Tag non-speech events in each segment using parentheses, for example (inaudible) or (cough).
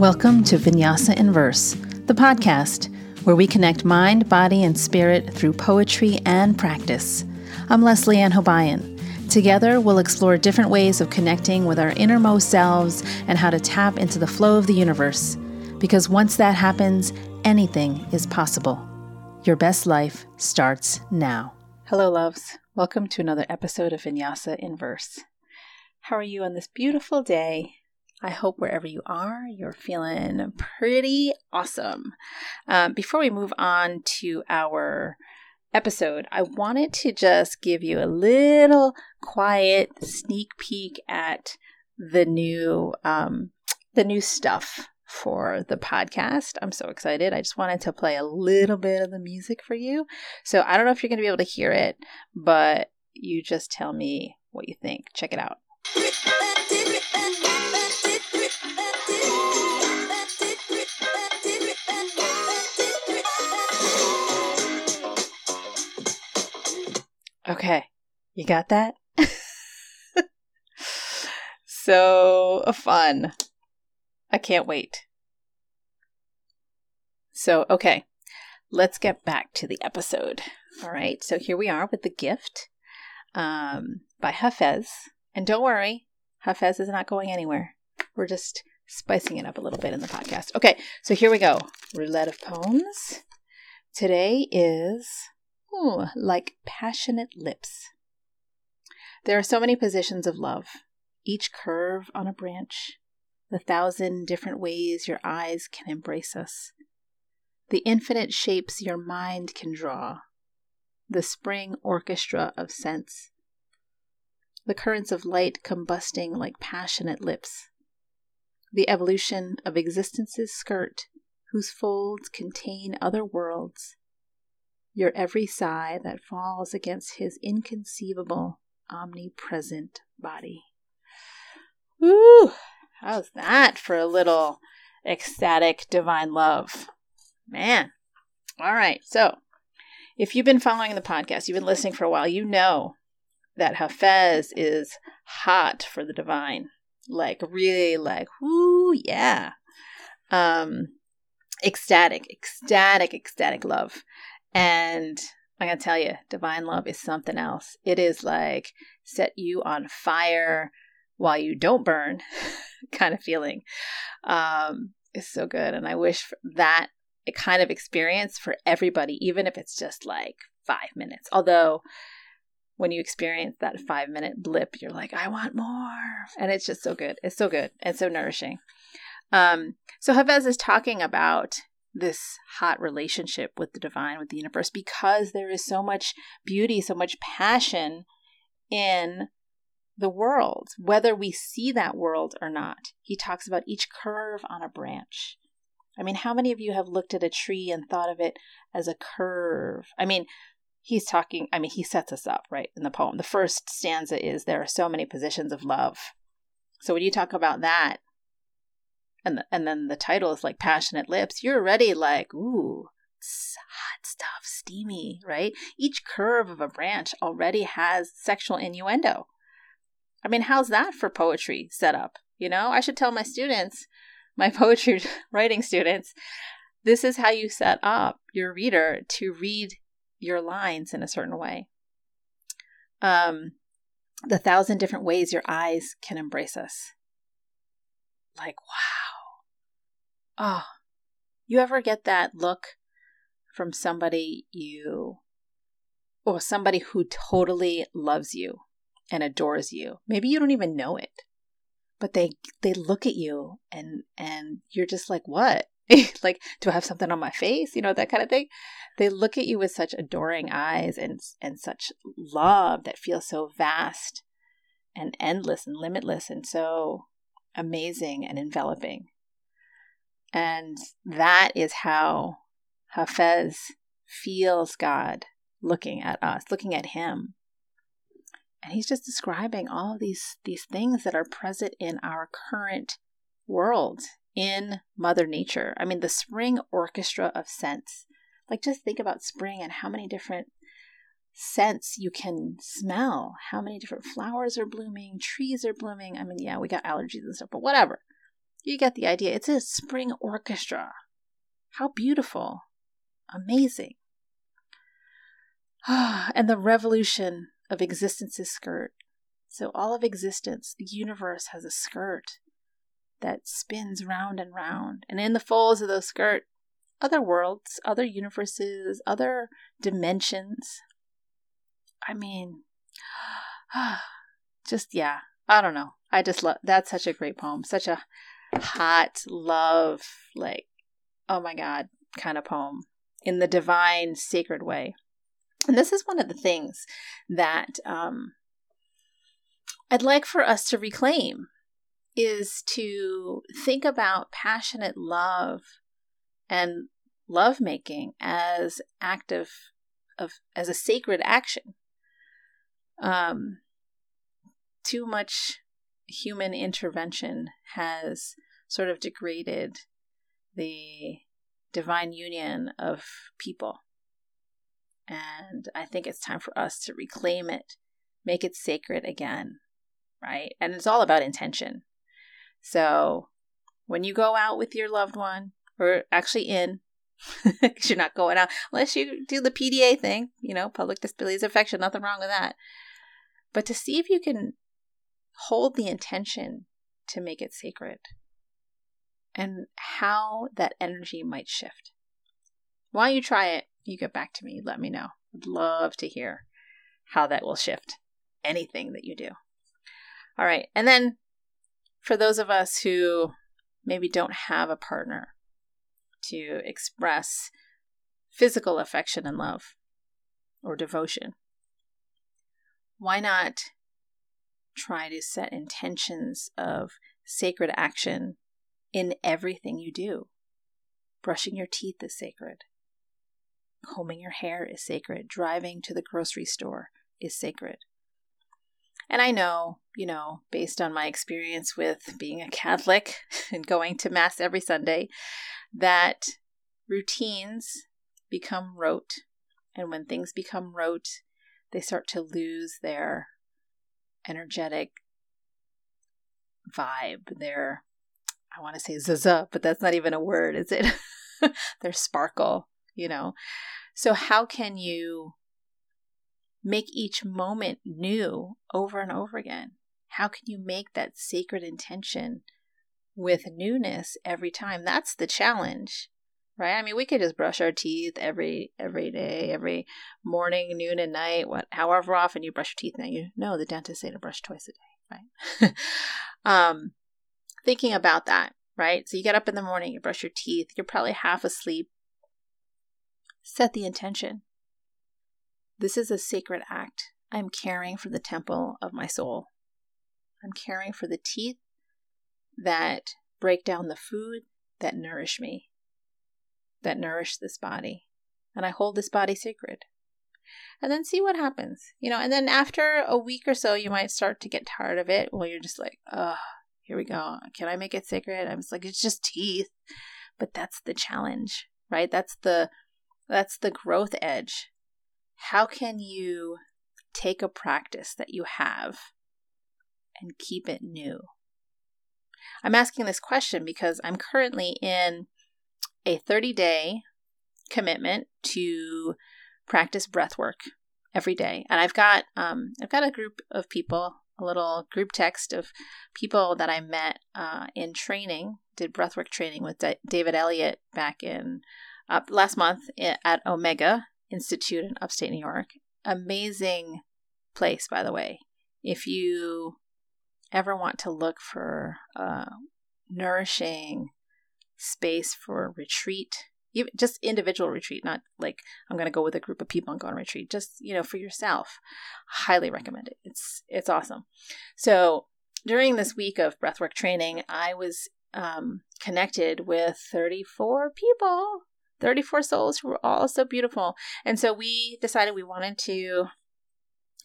Welcome to Vinyasa in Verse, the podcast where we connect mind, body, and spirit through poetry and practice. I'm Leslie Ann Hobayan. Together, we'll explore different ways of connecting with our innermost selves and how to tap into the flow of the universe. Because once that happens, anything is possible. Your best life starts now. Hello, loves. Welcome to another episode of Vinyasa in Verse. How are you on this beautiful day? I hope wherever you are, you're feeling pretty awesome. Um, before we move on to our episode, I wanted to just give you a little quiet sneak peek at the new um, the new stuff for the podcast. I'm so excited. I just wanted to play a little bit of the music for you. So I don't know if you're going to be able to hear it, but you just tell me what you think. Check it out. Okay, you got that? (laughs) so fun. I can't wait. So, okay, let's get back to the episode. All right, so here we are with The Gift um, by Hafez. And don't worry, Hafez is not going anywhere. We're just spicing it up a little bit in the podcast. Okay, so here we go. Roulette of Poems. Today is ooh, like passionate lips. There are so many positions of love, each curve on a branch, the thousand different ways your eyes can embrace us, the infinite shapes your mind can draw, the spring orchestra of scents, the currents of light combusting like passionate lips, the evolution of existence's skirt whose folds contain other worlds, your every sigh that falls against his inconceivable, omnipresent body. Woo! How's that for a little ecstatic divine love? Man. All right. So, if you've been following the podcast, you've been listening for a while, you know that Hafez is hot for the divine. Like, really, like, whoo, yeah. Um, ecstatic, ecstatic, ecstatic love. And going to tell you, divine love is something else. It is like set you on fire while you don't burn (laughs) kind of feeling. Um, it's so good. And I wish that kind of experience for everybody, even if it's just like five minutes. Although, when you experience that five minute blip, you're like, I want more. And it's just so good. It's so good and so nourishing. Um, so Hafez is talking about this hot relationship with the divine, with the universe, because there is so much beauty, so much passion in the world, whether we see that world or not. He talks about each curve on a branch. I mean, how many of you have looked at a tree and thought of it as a curve? I mean, he's talking, I mean, he sets us up, right, in the poem. The first stanza is There are so many positions of love. So when you talk about that, and the, and then the title is like passionate lips. You're already like ooh hot stuff steamy right? Each curve of a branch already has sexual innuendo. I mean how's that for poetry set up? You know i should tell my students my (laughs) poetry writing students this is how you set up your reader to read your lines in a certain way. Um the thousand different ways your eyes can embrace us. Like wow Oh, you ever get that look from somebody you, or somebody who totally loves you and adores you? Maybe you don't even know it, but they they look at you and and you're just like, what? (laughs) like, do I have something on my face? You know that kind of thing. They look at you with such adoring eyes and and such love that feels so vast and endless and limitless and so amazing and enveloping. And that is how Hafez feels God looking at us, looking at him. And he's just describing all these, these things that are present in our current world, in Mother Nature. I mean, the spring orchestra of scents. Like, just think about spring and how many different scents you can smell, how many different flowers are blooming, trees are blooming. I mean, yeah, we got allergies and stuff, but whatever You get the idea. It's a spring orchestra. How beautiful. Amazing. (sighs) and the revolution of existence's skirt. So, all of existence, the universe has a skirt that spins round and round. And in the folds of those skirt, other worlds, other universes, other dimensions. I mean, (sighs) just, yeah, I don't know. I just love that's such a great poem. Such a hot love, like, oh my God, kind of poem in the divine, sacred way. And this is one of the things that um, I'd like for us to reclaim is to think about passionate love and lovemaking as active of as a sacred action. Um, too much human intervention has sort of degraded the divine union of people. And I think it's time for us to reclaim it, make it sacred again, right? And it's all about intention. So when you go out with your loved one, or actually in, (laughs) because you're not going out unless you do the PDA thing, you know, public displays of affection, nothing wrong with that. But to see if you can hold the intention to make it sacred and how that energy might shift. While you try it, you get back to me. Let me know. I'd love to hear how that will shift anything that you do. All right. And then for those of us who maybe don't have a partner to express physical affection and love or devotion, why not try to set intentions of sacred action in everything you do? Brushing your teeth is sacred. Combing your hair is sacred. Driving to the grocery store is sacred. And I know, you know, based on my experience with being a Catholic (laughs) and going to Mass every Sunday, that routines become rote. And when things become rote, they start to lose their energetic vibe, their, I want to say zaza, but that's not even a word, is it? (laughs) their sparkle, you know. So, how can you make each moment new over and over again? How can you make that sacred intention with newness every time? That's the challenge right? I mean we could just brush our teeth every every day every morning noon and night what however often you brush your teeth. Now you know the dentist say to brush twice a day right? (laughs) Um thinking about that right? So you get up in the morning you brush your teeth you're probably half asleep. Set the intention. This is a sacred act. I'm caring for the temple of my soul. I'm caring for the teeth that break down the food that nourish me that nourish this body. And I hold this body sacred. And then see what happens. You know, and then after a week or so, you might start to get tired of it. Well, you're just like, oh, here we go. Can I make it sacred? I was like, it's just teeth. But that's the challenge, right? That's the that's the growth edge. How can you take a practice that you have and keep it new? I'm asking this question because I'm currently in a 30 day commitment to practice breath work every day. And I've got um, I've got a group of people, a little group text of people that I met uh, in training, did breathwork training with D- David Elliott back in uh, last month at Omega Institute in upstate New York. Amazing place, by the way. If you ever want to look for uh, nourishing space for retreat, even just individual retreat, not like I'm going to go with a group of people and go on retreat. Just you know, for yourself, highly recommend it. It's it's awesome. So during this week of breathwork training, I was um, connected with 34 people, 34 souls who were all so beautiful, and so we decided we wanted to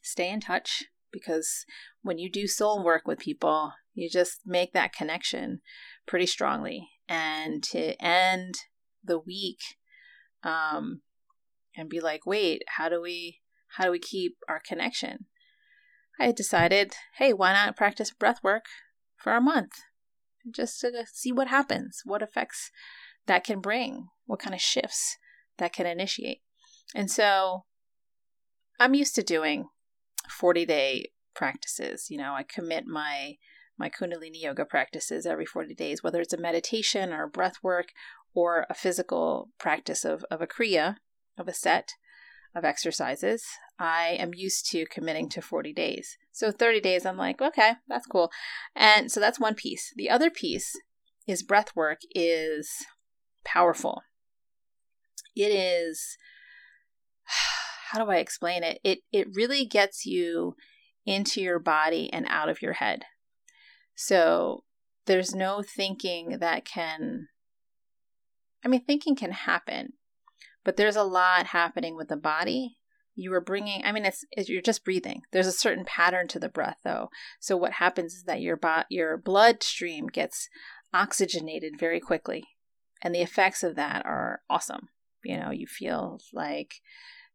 stay in touch because when you do soul work with people, you just make that connection pretty strongly and to end the week um, and be like, wait, how do we how do we keep our connection? I decided, hey, why not practice breath work for a month? just to see what happens, what effects that can bring, what kind of shifts that can initiate. And so I'm used to doing 40 day practices. You know, I commit my my kundalini yoga practices every 40 days, whether it's a meditation or a breath work or a physical practice of, of a kriya, of a set of exercises. I am used to committing to 40 days. So 30 days, I'm like, okay, that's cool. And so that's one piece. The other piece is breath work is powerful. It is (sighs) how do I explain it? It it really gets you into your body and out of your head. So there's no thinking that can I mean thinking can happen, but there's a lot happening with the body. You are bringing I mean it's, it's you're just breathing. There's a certain pattern to the breath though. So what happens is that your bo- your bloodstream gets oxygenated very quickly and the effects of that are awesome. You know, you feel like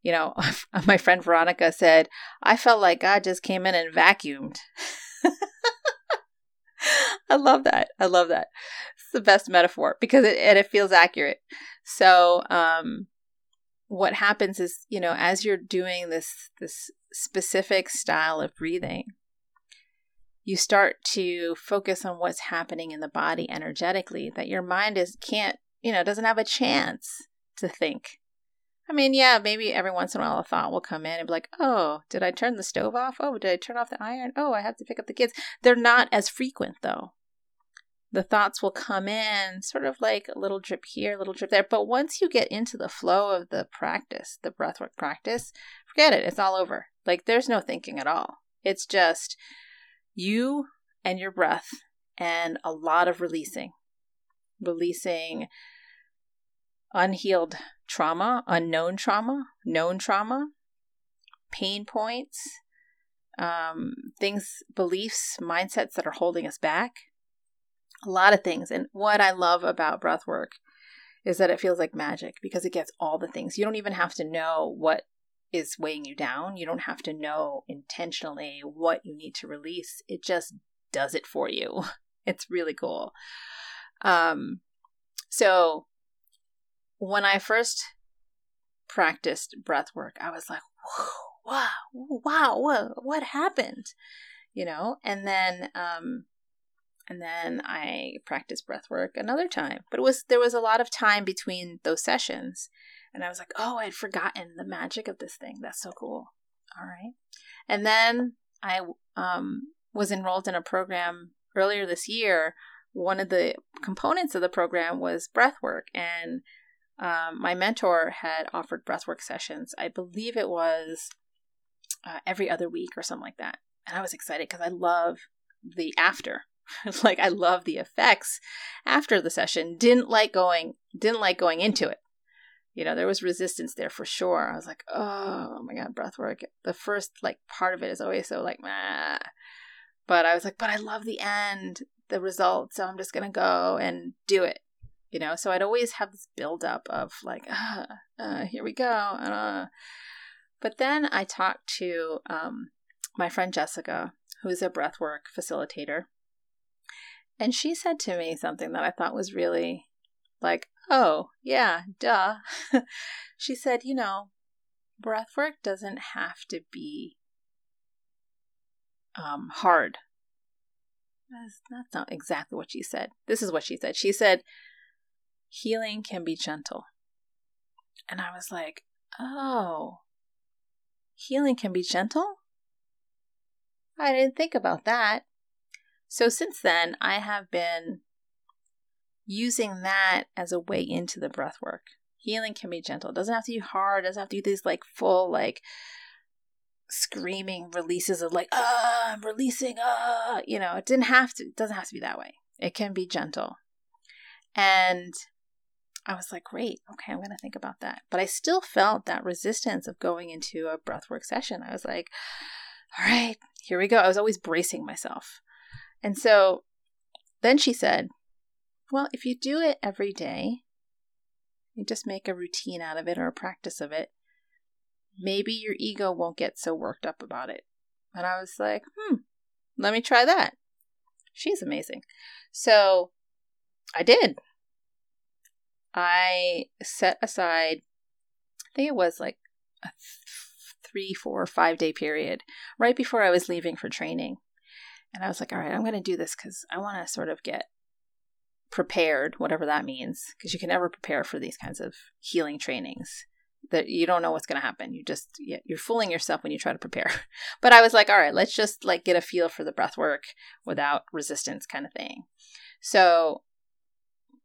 you know, (laughs) my friend Veronica said, I felt like God just came in and vacuumed. (laughs) I love that. I love that. It's the best metaphor because it and it feels accurate. So, um, what happens is, you know, as you're doing this this specific style of breathing, you start to focus on what's happening in the body energetically that your mind is can't, you know, doesn't have a chance to think I mean, yeah, maybe every once in a while a thought will come in and be like, oh, did I turn the stove off? Oh, did I turn off the iron? Oh, I have to pick up the kids. They're not as frequent though. The thoughts will come in sort of like a little drip here, a little drip there. But once you get into the flow of the practice, the breathwork practice, forget it. It's all over. Like there's no thinking at all. It's just you and your breath and a lot of releasing. Releasing unhealed trauma, unknown trauma, known trauma, pain points, um, things, beliefs, mindsets that are holding us back. A lot of things. And what I love about breath work is that it feels like magic because it gets all the things. You don't even have to know what is weighing you down. You don't have to know intentionally what you need to release. It just does it for you. (laughs) It's really cool. Um, so when I first practiced breath work, I was like, wow, wow, what, what happened? You know, and then, um, and then I practiced breath work another time. But it was, there was a lot of time between those sessions. And I was like, oh, I'd forgotten the magic of this thing. That's so cool. All right. And then I um, was enrolled in a program earlier this year. One of the components of the program was breath work. And um, my mentor had offered breathwork sessions. I believe it was uh, every other week or something like that. And I was excited because I love the after. (laughs) like I love the effects after the session. Didn't like going didn't like going into it. You know, there was resistance there for sure. I was like, oh my god, breathwork. The first like part of it is always so like. But I was like, but I love the end, the results, so I'm just gonna go and do it you know so i'd always have this build up of like uh, here we go uh. but then i talked to um, my friend jessica who's a breathwork facilitator and she said to me something that i thought was really like oh yeah duh (laughs) she said you know breathwork doesn't have to be um, hard that's, not exactly what she said. This is what she said. She said, healing can be gentle. And I was like, oh, healing can be gentle? I didn't think about that. So since then, I have been using that as a way into the breath work. Healing can be gentle. It doesn't have to be hard. It doesn't have to be these like full, like screaming releases of like, ah, I'm releasing, ah, you know, it didn't have to, it doesn't have to be that way. It can be gentle. And I was like, great, okay, I'm going to think about that. But I still felt that resistance of going into a breathwork session. I was like, all right, here we go. I was always bracing myself. And so then she said, well, if you do it every day, you just make a routine out of it or a practice of it, maybe your ego won't get so worked up about it. And I was like, hmm, let me try that. She's amazing. So I did. I set aside, I think it was like a three, four, five day period right before I was leaving for training. And I was like, all right, I'm going to do this because I want to sort of get prepared, whatever that means, because you can never prepare for these kinds of healing trainings that you don't know what's going to happen. You just you're fooling yourself when you try to prepare. (laughs) But I was like, all right, let's just like get a feel for the breath work without resistance kind of thing. So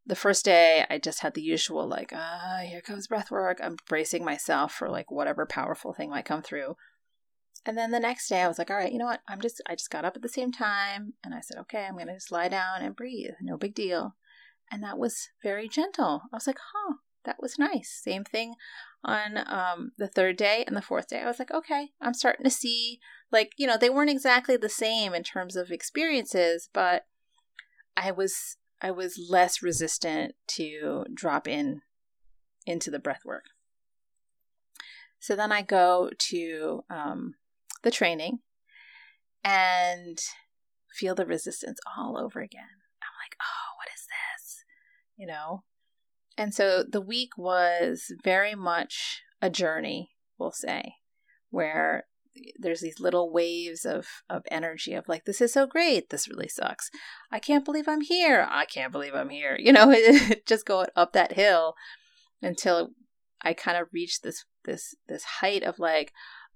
the first day I just had the usual like, ah, here comes breath work. I'm bracing myself for like whatever powerful thing might come through. And then the next day I was like, all right, you know what? I'm just I just got up at the same time and I said, okay, I'm gonna just lie down and breathe. No big deal. And that was very gentle. I was like, huh, that was nice. Same thing on um, the third day and the fourth day. I was like, okay, I'm starting to see, like, you know, they weren't exactly the same in terms of experiences, but I was I was less resistant to drop in into the breath work. So then I go to um, the training and feel the resistance all over again. I'm like, oh, what is this? You know, and so the week was very much a journey, we'll say, where there's these little waves of, of energy of like, this is so great. This really sucks. I can't believe I'm here. I can't believe I'm here. (laughs) You know, just going up that hill until I kind of reached this, this, this height of like,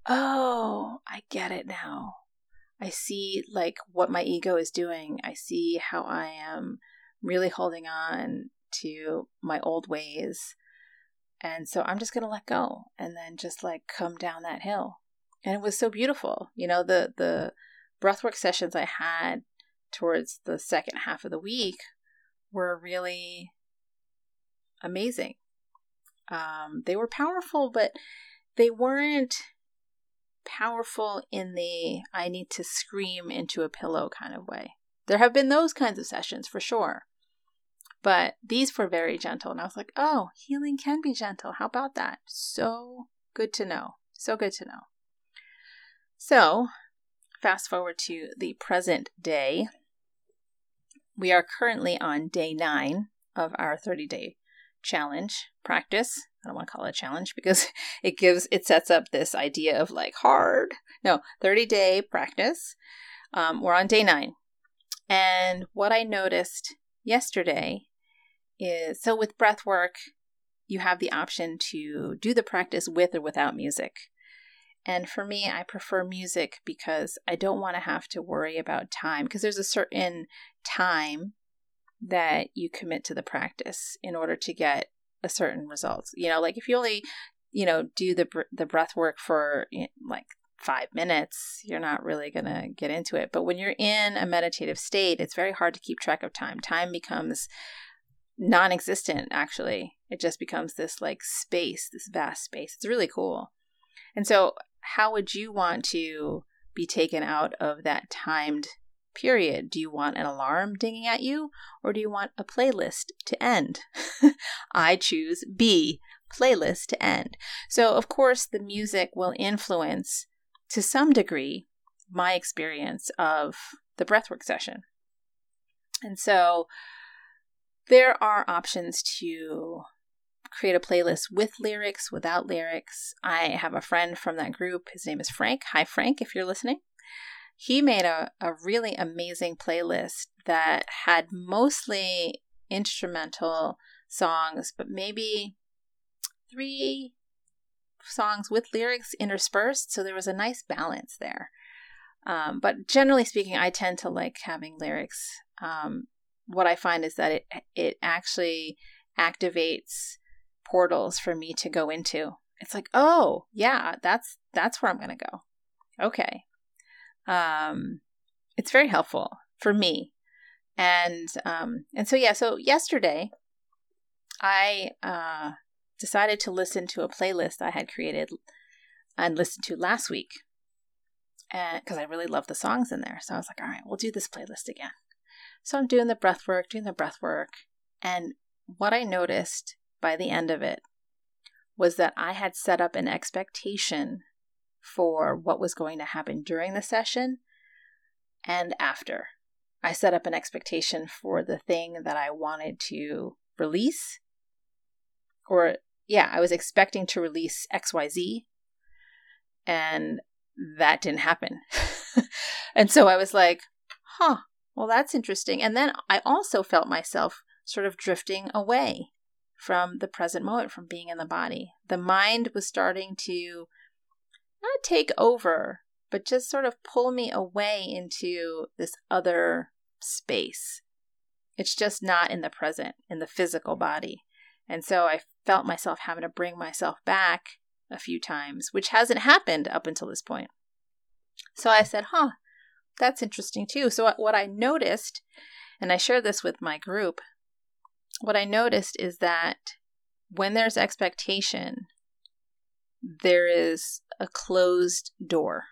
oh, I get it now. I see like what my ego is doing. I see how I am really holding on to my old ways. And so I'm just going to let go and then just like come down that hill. And it was so beautiful. You know, the the breathwork sessions I had towards the second half of the week were really amazing. Um, they were powerful, but they weren't powerful in the I need to scream into a pillow kind of way. There have been those kinds of sessions for sure. But these were very gentle. And I was like, oh, healing can be gentle. How about that? So good to know. So good to know. So, fast forward to the present day. We are currently on day nine of our 30 day challenge practice. I don't want to call it a challenge because (laughs) it gives, it sets up this idea of like hard. No, 30 day practice. Um, we're on day nine. And what I noticed yesterday is so with breath work, you have the option to do the practice with or without music. And for me, I prefer music because I don't want to have to worry about time because there's a certain time that you commit to the practice in order to get a certain results. You know, like if you only, you know, do the the breath work for like 5 minutes, you're not really going to get into it. But when you're in a meditative state, it's very hard to keep track of time. Time becomes non existent, actually. It just becomes this like space, this vast space. It's really cool. And so, how would you want to be taken out of that timed period? Do you want an alarm dinging at you or do you want a playlist to end? (laughs) (laughs) I choose B, playlist to end. So, of course, the music will influence to some degree my experience of the breathwork session. And so, there are options to create a playlist with lyrics, without lyrics. I have a friend from that group. His name is Frank. Hi, Frank, if you're listening. He made a, a really amazing playlist that had mostly instrumental songs, but maybe three songs with lyrics interspersed. So there was a nice balance there. Um, but generally speaking, I tend to like having lyrics. Um, what I find is that it it actually activates portals for me to go into. It's like, oh yeah, that's that's where I'm gonna go. Okay. Um it's very helpful for me. And um and so yeah, so yesterday I uh decided to listen to a playlist I had created and listened to last week. Because I really love the songs in there. So I was like, all right, we'll do this playlist again. So I'm doing the breath work, doing the breath work. And what I noticed by the end of it was that I had set up an expectation for what was going to happen during the session and after. I set up an expectation for the thing that I wanted to release. Or, yeah, I was expecting to release XYZ, and that didn't happen. (laughs) and so I was like, huh, well, that's interesting. And then I also felt myself sort of drifting away from the present moment, from being in the body. The mind was starting to not take over, but just sort of pull me away into this other space. It's just not in the present, in the physical body. And so I felt myself having to bring myself back a few times, which hasn't happened up until this point. So I said, huh, that's interesting too. So what I noticed, and I shared this with my group, what I noticed is that when there's expectation, there is a closed door.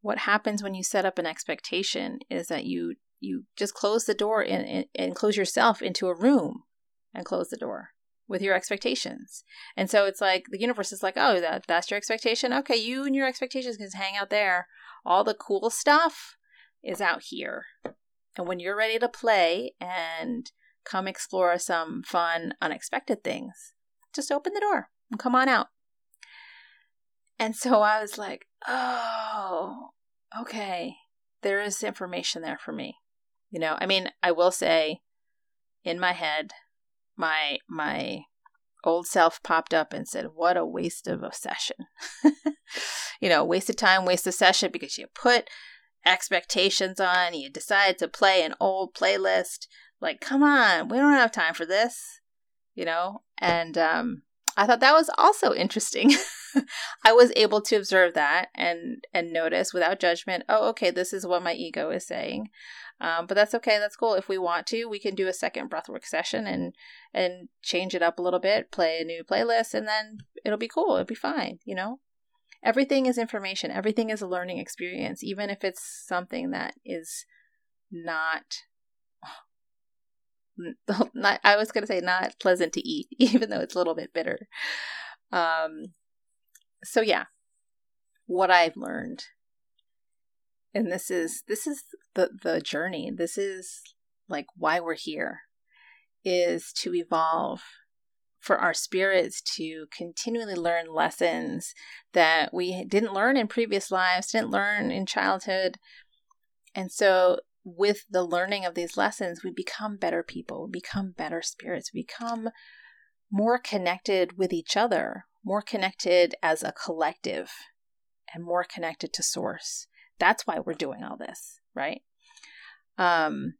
What happens when you set up an expectation is that you you just close the door and, and, and close yourself into a room and close the door with your expectations. And so it's like the universe is like, oh, that that's your expectation. Okay, you and your expectations can hang out there. All the cool stuff is out here. And when you're ready to play and come explore some fun, unexpected things, just open the door and come on out. And so I was like, oh, okay, there is information there for me. You know, I mean, I will say in my head, my my old self popped up and said, What a waste of a session. (laughs) you know, waste of time, waste of session because you put expectations on, you decide to play an old playlist. Like, come on, we don't have time for this. You know? And um I thought that was also interesting. (laughs) I was able to observe that and and notice without judgment, oh, okay, this is what my ego is saying. Um, but that's okay. That's cool. If we want to, we can do a second breathwork session and and change it up a little bit, play a new playlist, and then it'll be cool. It'll be fine. You know, everything is information. Everything is a learning experience, even if it's something that is not. (laughs) Not, I was going to say not pleasant to eat, (laughs) even though it's a little bit bitter. Um, so yeah, what I've learned, and this is this is the the journey. This is like why we're here, is to evolve for our spirits to continually learn lessons that we didn't learn in previous lives, didn't learn in childhood. And so, with the learning of these lessons, we become better people, we become better spirits, we become more connected with each other, more connected as a collective, and more connected to source. That's why we're doing all this, right? Um,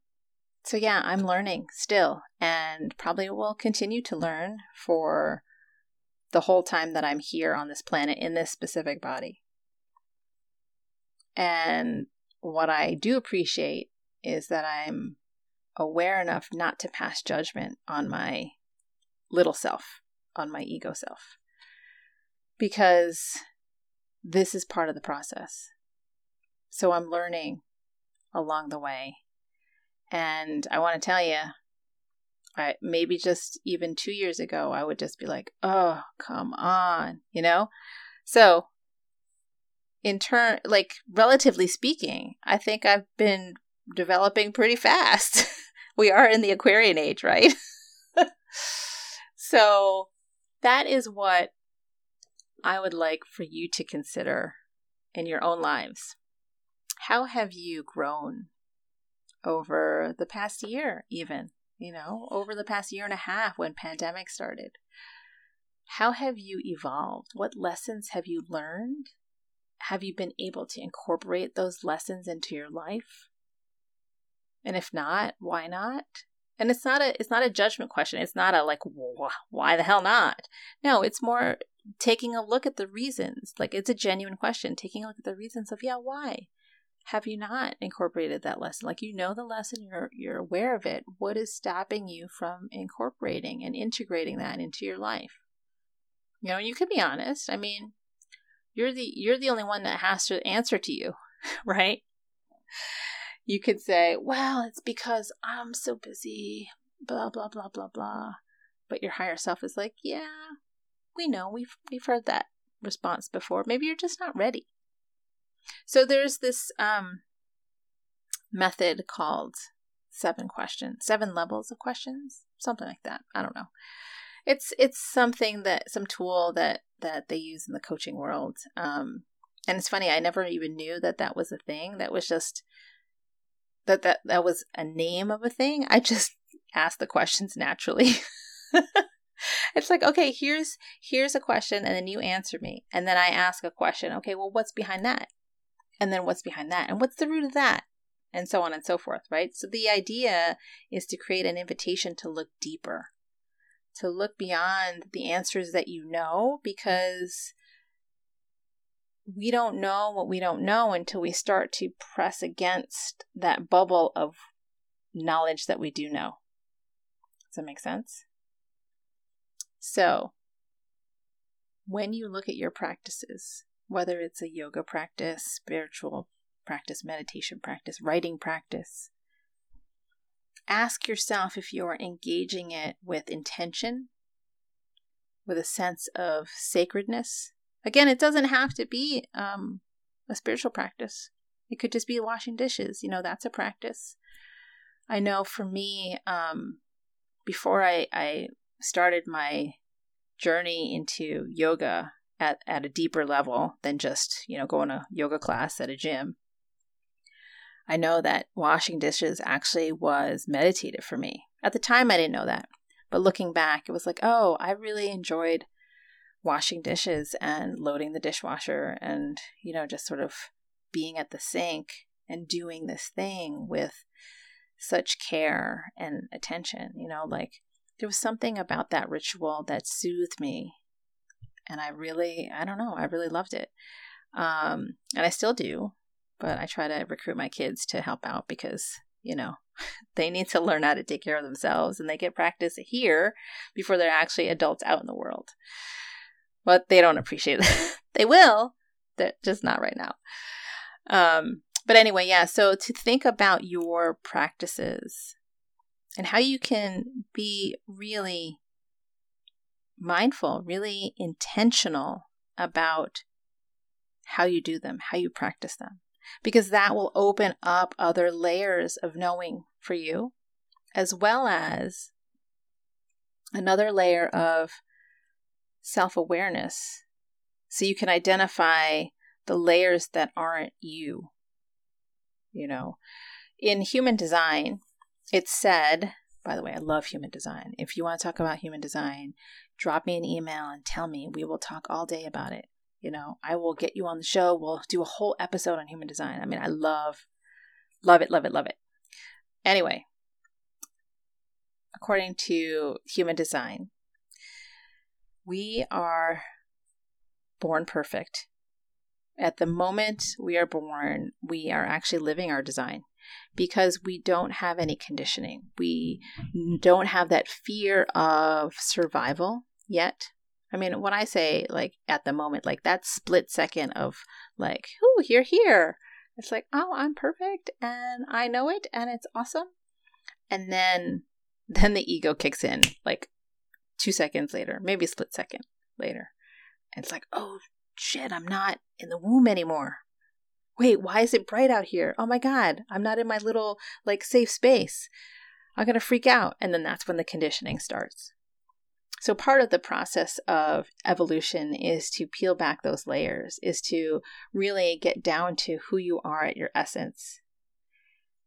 so yeah, I'm learning still and probably will continue to learn for the whole time that I'm here on this planet in this specific body. And what I do appreciate is that I'm aware enough not to pass judgment on my little self, on my ego self because this is part of the process. So I'm learning along the way. And I want to tell you, I maybe just even 2 years ago I would just be like, "Oh, come on," you know? So in turn like relatively speaking, I think I've been developing pretty fast. (laughs) we are in the Aquarian age, right? (laughs) so that is what I would like for you to consider in your own lives. How have you grown over the past year, even, you know, over the past year and a half when pandemic started? How have you evolved? What lessons have you learned? Have you been able to incorporate those lessons into your life? And if not, why not? And it's not a it's not a judgment question. It's not a like why the hell not? No, it's more taking a look at the reasons. Like it's a genuine question, taking a look at the reasons of, yeah, why have you not incorporated that lesson? Like you know the lesson, you're you're aware of it. What is stopping you from incorporating and integrating that into your life? You know, you can be honest. I mean, you're the you're the only one that has to answer to you, (laughs) right? You could say, "Well, it's because I'm so busy, blah blah blah blah blah." But your higher self is like, "Yeah, we know we've we've heard that response before. Maybe you're just not ready. So there's this um method called seven questions, seven levels of questions, something like that. I don't know. It's it's something that some tool that that they use in the coaching world. Um, and it's funny, I never even knew that that was a thing. That was just that that that was a name of a thing. I just (laughs) asked the questions naturally. (laughs) it's like, okay, here's here's a question and then you answer me. And then I ask a question. Okay, well what's behind that? And then what's behind that? And what's the root of that? And so on and so forth, right? So the idea is to create an invitation to look deeper, to look beyond the answers that you know, because we don't know what we don't know until we start to press against that bubble of knowledge that we do know. Does that make sense? So, when you look at your practices, whether it's a yoga practice, spiritual practice, meditation practice, writing practice, ask yourself if you're engaging it with intention, with a sense of sacredness. Again, it doesn't have to be um, a spiritual practice. It could just be washing dishes. You know, that's a practice. I know for me, um, before I, I started my journey into yoga at, at a deeper level than just, you know, going to yoga class at a gym, I know that washing dishes actually was meditative for me. At the time, I didn't know that. But looking back, it was like, oh, I really enjoyed washing dishes and loading the dishwasher and, you know, just sort of being at the sink and doing this thing with such care and attention. You know, like there was something about that ritual that soothed me. And I really, I don't know, I really loved it. Um, and I still do, but I try to recruit my kids to help out because, you know, (laughs) they need to learn how to take care of themselves and they get practice here before they're actually adults out in the world. But they don't appreciate (laughs) it. they will, they're just not right now. Um, but anyway, yeah, so to think about your practices and how you can be really mindful, really intentional about how you do them, how you practice them, because that will open up other layers of knowing for you, as well as another layer of self awareness. So you can identify the layers that aren't you. You know, in human design, it's said, by the way, I love human design. If you want to talk about human design, drop me an email and tell me. We will talk all day about it. You know, I will get you on the show. We'll do a whole episode on human design. I mean, I love, love it, love it, love it. Anyway, according to human design, we are born perfect. At the moment we are born, we are actually living our design because we don't have any conditioning. We don't have that fear of survival yet. I mean, when I say like at the moment, like that split second of like, oh, you're here. It's like, oh, I'm perfect and I know it and it's awesome. And then (laughs) then the ego kicks in like two seconds later, maybe a split second later. And it's like, oh shit, I'm not in the womb anymore wait, why is it bright out here? Oh my God, I'm not in my little like safe space. I'm going to freak out. And then that's when the conditioning starts. So, part of the process of evolution is to peel back those layers, is to really get down to who you are at your essence.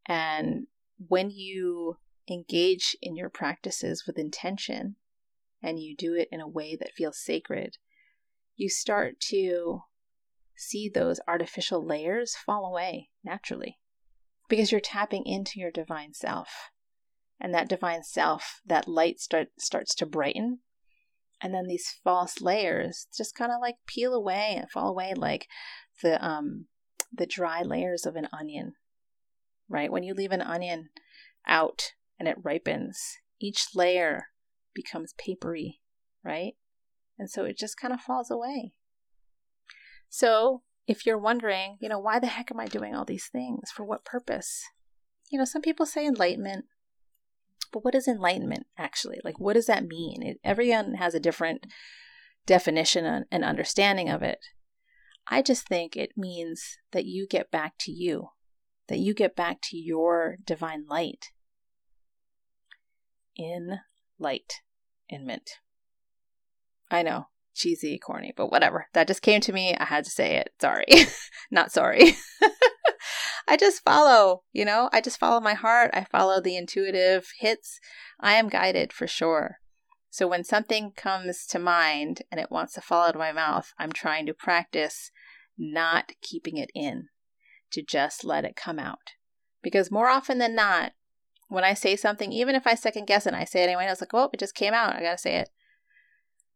And when you engage in your practices with intention and you do it in a way that feels sacred, you start to see those artificial layers fall away naturally because you're tapping into your divine self. And that divine self, that light start, starts to brighten. And then these false layers just kind of like peel away and fall away like the um the dry layers of an onion. Right? When you leave an onion out and it ripens, each layer becomes papery, right? And so it just kind of falls away. So, if you're wondering, you know, why the heck am I doing all these things? For what purpose? You know, some people say enlightenment, but what is enlightenment actually? Like, what does that mean? It, everyone has a different definition and understanding of it. I just think it means that you get back to you, that you get back to your divine light in light in mint. I know, cheesy, corny, but whatever. That just came to me. I had to say it. Sorry. (laughs) Not sorry. (laughs) I just follow, you know, I just follow my heart. I follow the intuitive hits. I am guided for sure. So when something comes to mind and it wants to fall out of my mouth, I'm trying to practice not keeping it in, to just let it come out. Because more often than not, when I say something, even if I second guess it and I say it anyway, I was like, oh, it just came out. I got to say it.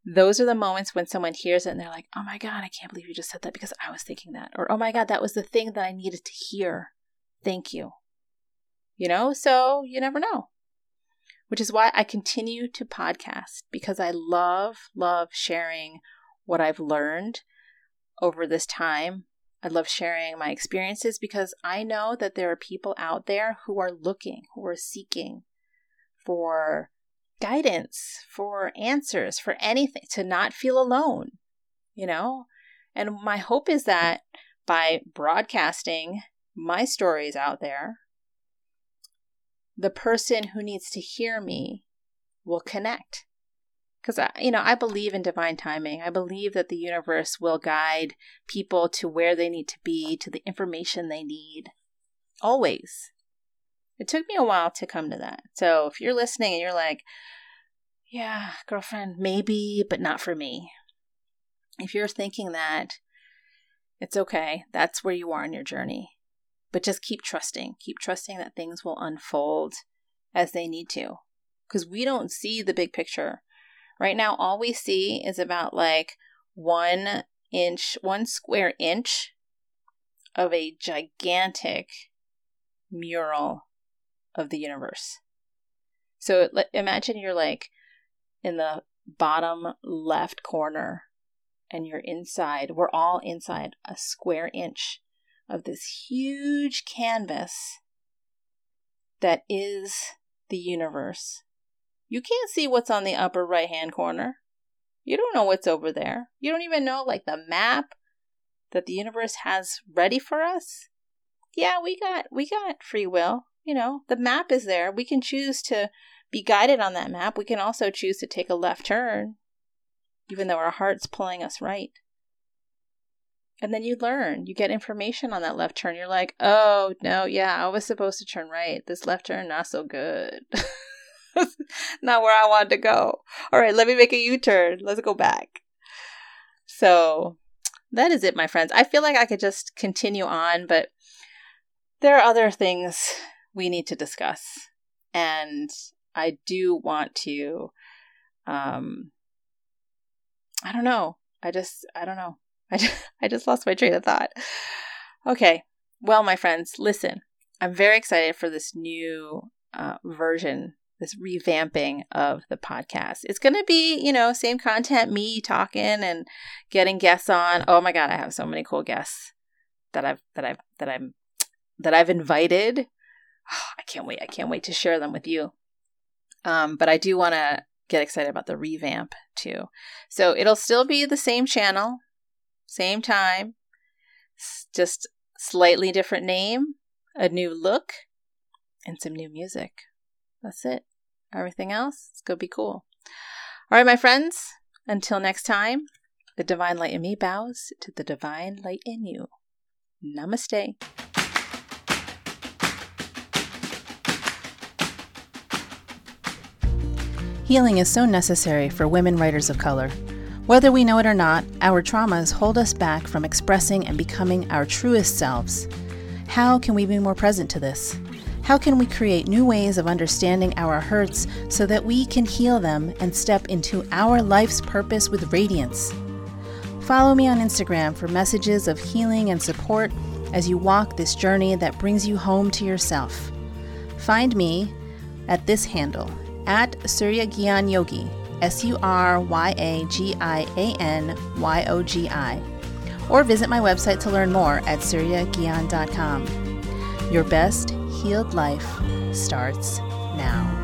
Those are the moments when someone hears it and they're like, oh my God, I can't believe you just said that because I was thinking that. Or, oh my God, that was the thing that I needed to hear. Thank you. You know, so you never know. Which is why I continue to podcast because I love, love sharing what I've learned over this time. I love sharing my experiences because I know that there are people out there who are looking, who are seeking for guidance, for answers, for anything, to not feel alone, you know? And my hope is that by broadcasting my stories out there, the person who needs to hear me will connect. Because, you know, I believe in divine timing. I believe that the universe will guide people to where they need to be, to the information they need. Always. It took me a while to come to that. So if you're listening and you're like, yeah, girlfriend, maybe, but not for me. If you're thinking that, it's okay. That's where you are in your journey. But just keep trusting. Keep trusting that things will unfold as they need to. Because we don't see the big picture. Right now, all we see is about like one inch, one square inch of a gigantic mural of the universe. So imagine you're like in the bottom left corner and you're inside, we're all inside a square inch of this huge canvas that is the universe. You can't see what's on the upper right hand corner. You don't know what's over there. You don't even know, like, the map that the universe has ready for us. Yeah, we got we got free will. You know, the map is there. We can choose to be guided on that map. We can also choose to take a left turn, even though our heart's pulling us right. And then you learn, you get information on that left turn. You're like, oh, no, yeah, I was supposed to turn right. This left turn, not so good. (laughs) not where I wanted to go. All right, let me make a U turn. Let's go back. So that is it, my friends. I feel like I could just continue on, but there are other things we need to discuss. And I do want to, um, I don't know. I just, I don't know. (laughs) I just, I just lost my train of thought. Okay. Well, my friends, listen. I'm very excited for this new uh, version, this revamping of the podcast. It's going to be, you know, same content, me talking and getting guests on. Oh my god, I have so many cool guests that I've that I've that I'm that I've invited. (sighs) I can't wait. I can't wait to share them with you. Um, but I do want to get excited about the revamp too. So it'll still be the same channel, same time, just slightly different name, a new look, and some new music. That's it. Everything else, it's going to be cool. All right, my friends, until next time, the divine light in me bows to the divine light in you. Namaste. Healing is so necessary for women writers of color. Whether we know it or not, our traumas hold us back from expressing and becoming our truest selves. How can we be more present to this? How can we create new ways of understanding our hurts so that we can heal them and step into our life's purpose with radiance? Follow me on Instagram for messages of healing and support as you walk this journey that brings you home to yourself. Find me at this handle at Surya Gyan Yogi S U R Y A G I A N Y O G I, or visit my website to learn more at suryagyan.com. Your best healed life starts now.